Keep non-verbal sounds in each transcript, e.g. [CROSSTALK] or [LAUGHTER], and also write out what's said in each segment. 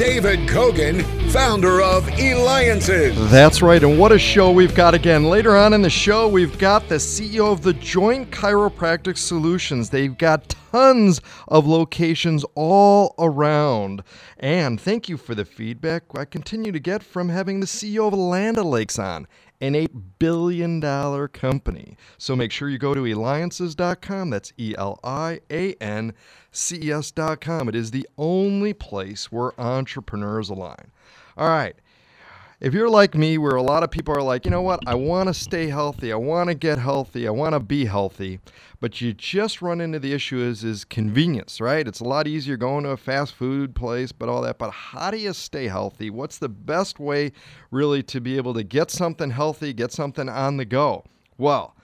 David Kogan, founder of Eliances. That's right, and what a show we've got again. Later on in the show, we've got the CEO of the Joint Chiropractic Solutions. They've got tons of locations all around. And thank you for the feedback I continue to get from having the CEO of Land O'Lakes on an $8 billion company. So make sure you go to eliances.com. That's E L I A N C E S.com. It is the only place where entrepreneurs align. All right. If you're like me, where a lot of people are like, you know what, I want to stay healthy, I want to get healthy, I want to be healthy, but you just run into the issue is is convenience, right? It's a lot easier going to a fast food place, but all that. But how do you stay healthy? What's the best way really to be able to get something healthy, get something on the go? Well,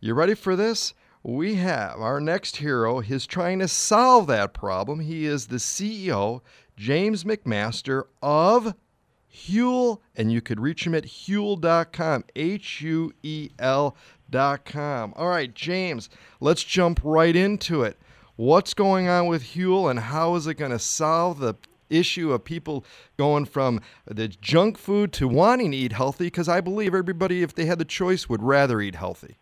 you ready for this? We have our next hero. He's trying to solve that problem. He is the CEO, James McMaster of Huel, and you could reach him at huel.com, H U E L.com. All right, James, let's jump right into it. What's going on with Huel, and how is it going to solve the issue of people going from the junk food to wanting to eat healthy? Because I believe everybody, if they had the choice, would rather eat healthy.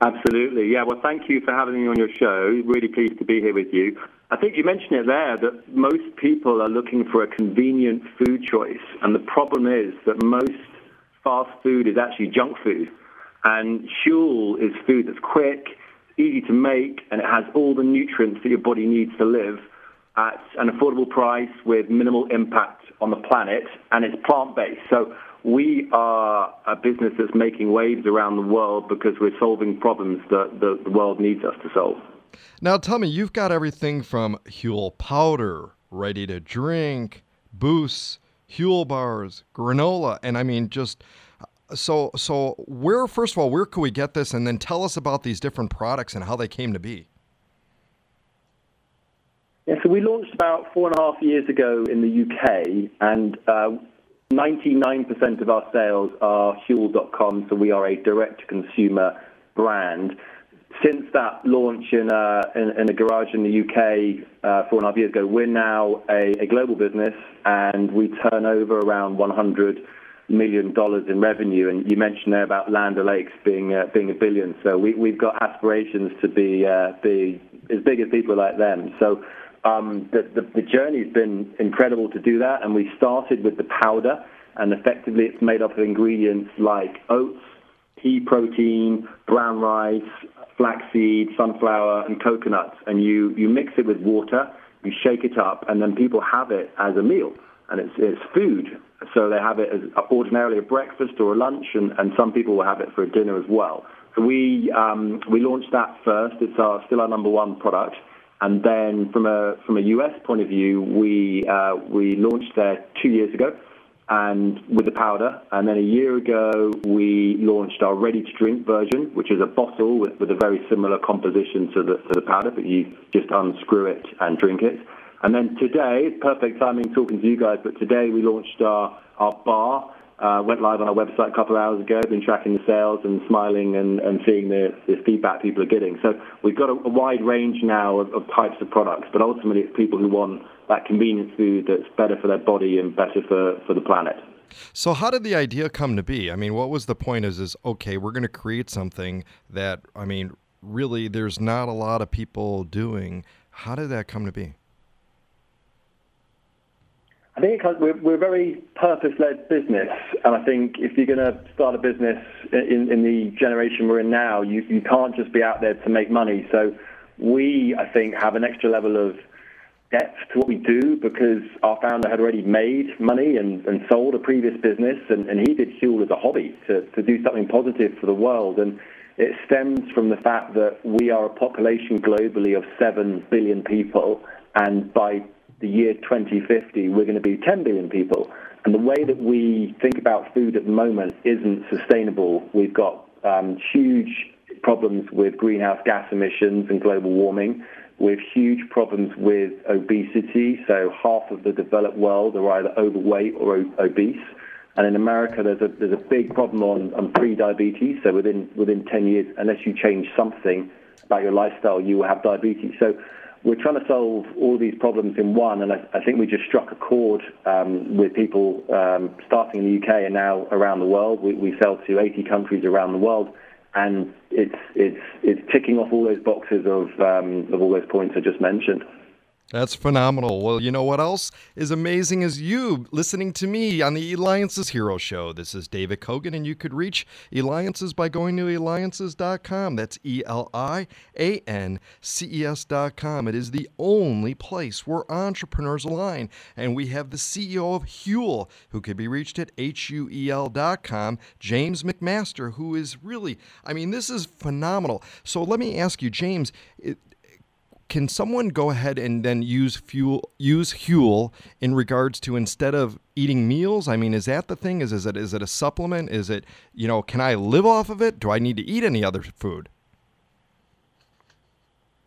Absolutely. Yeah. Well, thank you for having me on your show. Really pleased to be here with you. I think you mentioned it there that most people are looking for a convenient food choice. And the problem is that most fast food is actually junk food. And Huel is food that's quick, easy to make, and it has all the nutrients that your body needs to live at an affordable price with minimal impact on the planet. And it's plant based. So we are a business that's making waves around the world because we're solving problems that the world needs us to solve. Now, tell me, you've got everything from Huel powder, ready to drink, boosts, Huel bars, granola, and I mean, just so so. Where first of all, where could we get this, and then tell us about these different products and how they came to be. Yeah, so we launched about four and a half years ago in the UK, and uh, 99% of our sales are Huel.com, so we are a direct-to-consumer brand. Since that launch in, uh, in, in, a garage in the UK uh, four and a half years ago, we're now a, a, global business and we turn over around 100 million dollars in revenue. And you mentioned there about Land O'Lakes being uh, being a billion. So we, we've got aspirations to be uh, be as big as people like them. So um, the, the, the journey's been incredible to do that, and we started with the powder, and effectively it's made up of ingredients like oats, pea protein, brown rice, flaxseed, sunflower, and coconuts, and you, you mix it with water, you shake it up, and then people have it as a meal, and it's, it's food. So they have it as ordinarily a breakfast or a lunch, and, and some people will have it for a dinner as well. So we um, we launched that first. It's our, still our number one product. And then from a from a US point of view, we uh, we launched there two years ago, and with the powder. And then a year ago, we launched our ready-to-drink version, which is a bottle with, with a very similar composition to the to the powder, but you just unscrew it and drink it. And then today, perfect timing talking to you guys, but today we launched our our bar uh, went live on our website a couple of hours ago. Been tracking the sales and smiling and, and seeing the, the feedback people are getting. So we've got a, a wide range now of, of types of products, but ultimately it's people who want that convenient food that's better for their body and better for, for the planet. So how did the idea come to be? I mean, what was the point is is okay, we're going to create something that I mean, really there's not a lot of people doing. How did that come to be? I think we're, we're a very purpose-led business, and I think if you're going to start a business in, in the generation we're in now, you, you can't just be out there to make money. So we, I think, have an extra level of depth to what we do because our founder had already made money and, and sold a previous business, and, and he did Huel as a hobby to, to do something positive for the world. And it stems from the fact that we are a population globally of 7 billion people, and by the year 2050, we're going to be 10 billion people. And the way that we think about food at the moment isn't sustainable. We've got um, huge problems with greenhouse gas emissions and global warming. We have huge problems with obesity. So half of the developed world are either overweight or obese. And in America, there's a there's a big problem on, on pre-diabetes. So within within 10 years, unless you change something about your lifestyle, you will have diabetes. So we're trying to solve all these problems in one, and I, I think we just struck a chord um, with people um, starting in the UK and now around the world. We, we sell to 80 countries around the world, and it's it's it's ticking off all those boxes of um, of all those points I just mentioned. That's phenomenal. Well, you know what else is amazing is you listening to me on the Eliances Hero Show. This is David Kogan, and you could reach Eliances by going to eliances.com. That's E L I A N C E S.com. It is the only place where entrepreneurs align. And we have the CEO of Huel, who could be reached at H-U-E-L.com, James McMaster, who is really, I mean, this is phenomenal. So let me ask you, James, it, can someone go ahead and then use fuel use Huel in regards to instead of eating meals? I mean, is that the thing? Is is it is it a supplement? Is it you know can I live off of it? Do I need to eat any other food?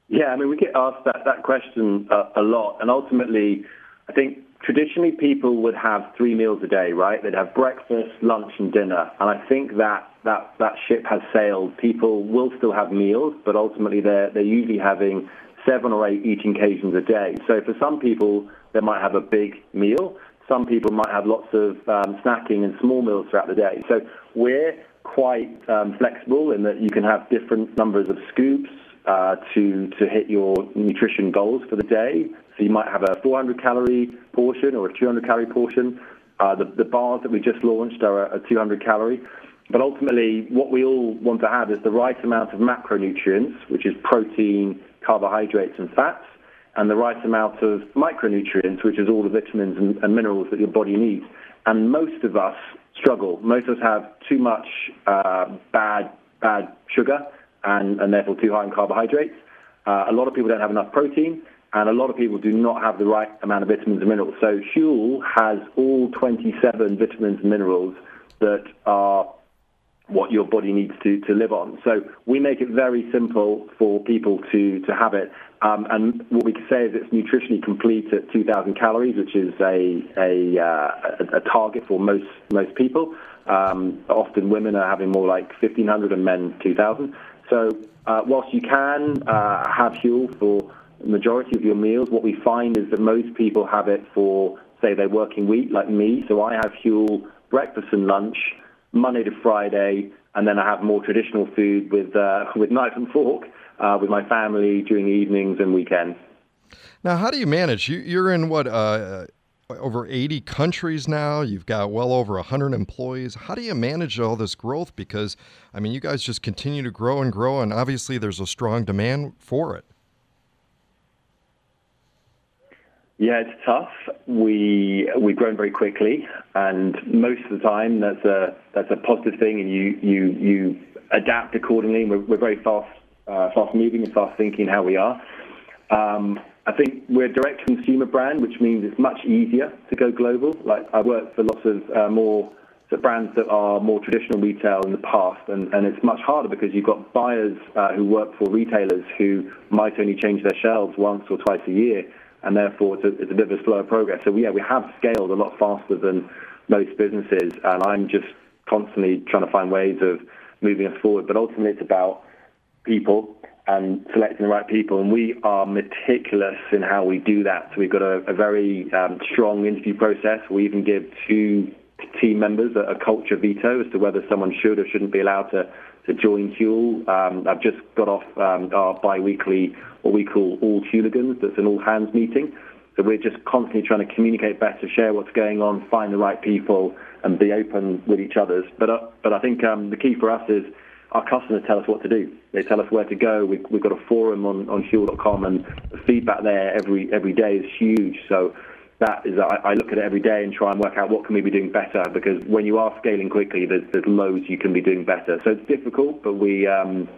Yeah, I mean, we get asked that that question uh, a lot, and ultimately, I think traditionally people would have three meals a day, right? They'd have breakfast, lunch, and dinner, and I think that that that ship has sailed. People will still have meals, but ultimately they're they're usually having seven or eight eating occasions a day. So for some people, they might have a big meal. Some people might have lots of um, snacking and small meals throughout the day. So we're quite um, flexible in that you can have different numbers of scoops uh, to to hit your nutrition goals for the day. So you might have a 400 calorie portion or a 200 calorie portion. Uh, the, the bars that we just launched are a, a 200 calorie. But ultimately, what we all want to have is the right amount of macronutrients, which is protein, carbohydrates and fats, and the right amount of micronutrients, which is all the vitamins and, and minerals that your body needs. And most of us struggle. Most of us have too much uh, bad bad sugar and, and therefore too high in carbohydrates. Uh, a lot of people don't have enough protein, and a lot of people do not have the right amount of vitamins and minerals. So Huel has all 27 vitamins and minerals that are what your body needs to, to live on. So we make it very simple for people to, to have it. Um, and what we can say is it's nutritionally complete at 2,000 calories, which is a, a, uh, a target for most, most people. Um, often women are having more like 1,500 and men 2,000. So uh, whilst you can uh, have Huel for the majority of your meals, what we find is that most people have it for, say, their working week, like me. So I have Huel breakfast and lunch Monday to Friday, and then I have more traditional food with uh, [LAUGHS] with knife and fork uh, with my family during the evenings and weekends. Now, how do you manage? You, are in what uh, over 80 countries now. You've got well over 100 employees. How do you manage all this growth? Because I mean, you guys just continue to grow and grow, and obviously there's a strong demand for it. Yeah, it's tough. We we've grown very quickly, and most of the time that's a that's a positive thing, and you you you adapt accordingly. We're, we're very fast uh, fast moving and fast thinking how we are. Um, I think we're a direct consumer brand, which means it's much easier to go global. Like I worked for lots of uh, more brands that are more traditional retail in the past, and, and it's much harder because you've got buyers uh, who work for retailers who might only change their shelves once or twice a year and therefore it's a, it's a bit of a slower progress. So yeah, we have scaled a lot faster than most businesses, and I'm just constantly trying to find ways of moving us forward. But ultimately, it's about people and selecting the right people, and we are meticulous in how we do that. So we've got a, a very um, strong interview process. We even give two team members a, a culture veto as to whether someone should or shouldn't be allowed to to join Huel. Um, I've just got off um, our bi-weekly, what we call All Hueligans. That's an all-hands meeting. So we're just constantly trying to communicate better, share what's going on, find the right people, and be open with each other. But uh, but I think um, the key for us is our customers tell us what to do. They tell us where to go. We've, we've got a forum on, on Huel.com, and the feedback there every every day is huge. So that is I, I, look at it every day and try and work out what can we be doing better because when you are scaling quickly there's, there's loads you can be doing better. So it's difficult but we um,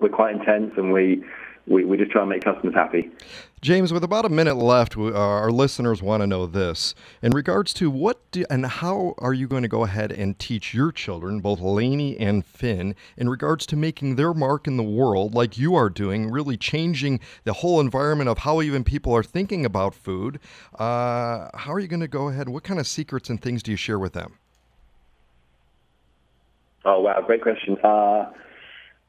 we're quite intense and we we, we just try and make customers happy. James, with about a minute left, uh, our listeners want to know this in regards to what do, and how are you going to go ahead and teach your children, both Lainey and Finn, in regards to making their mark in the world, like you are doing, really changing the whole environment of how even people are thinking about food. Uh, how are you going to go ahead? What kind of secrets and things do you share with them? Oh wow, great question. Uh,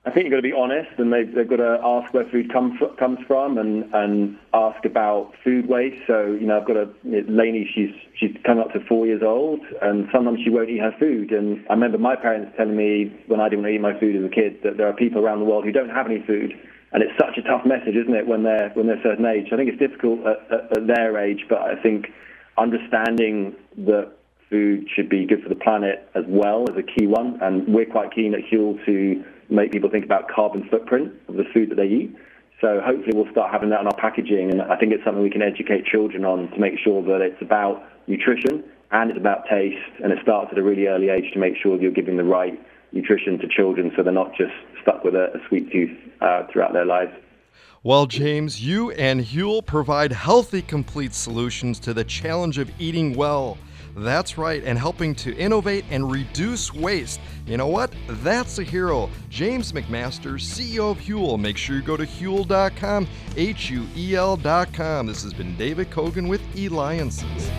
I think you've got to be honest, and they've, they've got to ask where food comes comes from, and and ask about food waste. So you know, I've got a Lainey. She's she's coming up to four years old, and sometimes she won't eat her food. And I remember my parents telling me when I didn't want to eat my food as a kid that there are people around the world who don't have any food, and it's such a tough message, isn't it, when they're when they're a certain age? I think it's difficult at, at, at their age, but I think understanding that food should be good for the planet as well is a key one, and we're quite keen at Huel to make people think about carbon footprint of the food that they eat. So hopefully we'll start having that in our packaging, and I think it's something we can educate children on to make sure that it's about nutrition and it's about taste, and it starts at a really early age to make sure you're giving the right nutrition to children so they're not just stuck with a, a sweet tooth uh, throughout their lives. Well, James, you and Huel provide healthy, complete solutions to the challenge of eating well. That's right, and helping to innovate and reduce waste. You know what? That's a hero. James McMaster, CEO of Huel. Make sure you go to Huel.com, H U E L.com. This has been David Kogan with Eliances.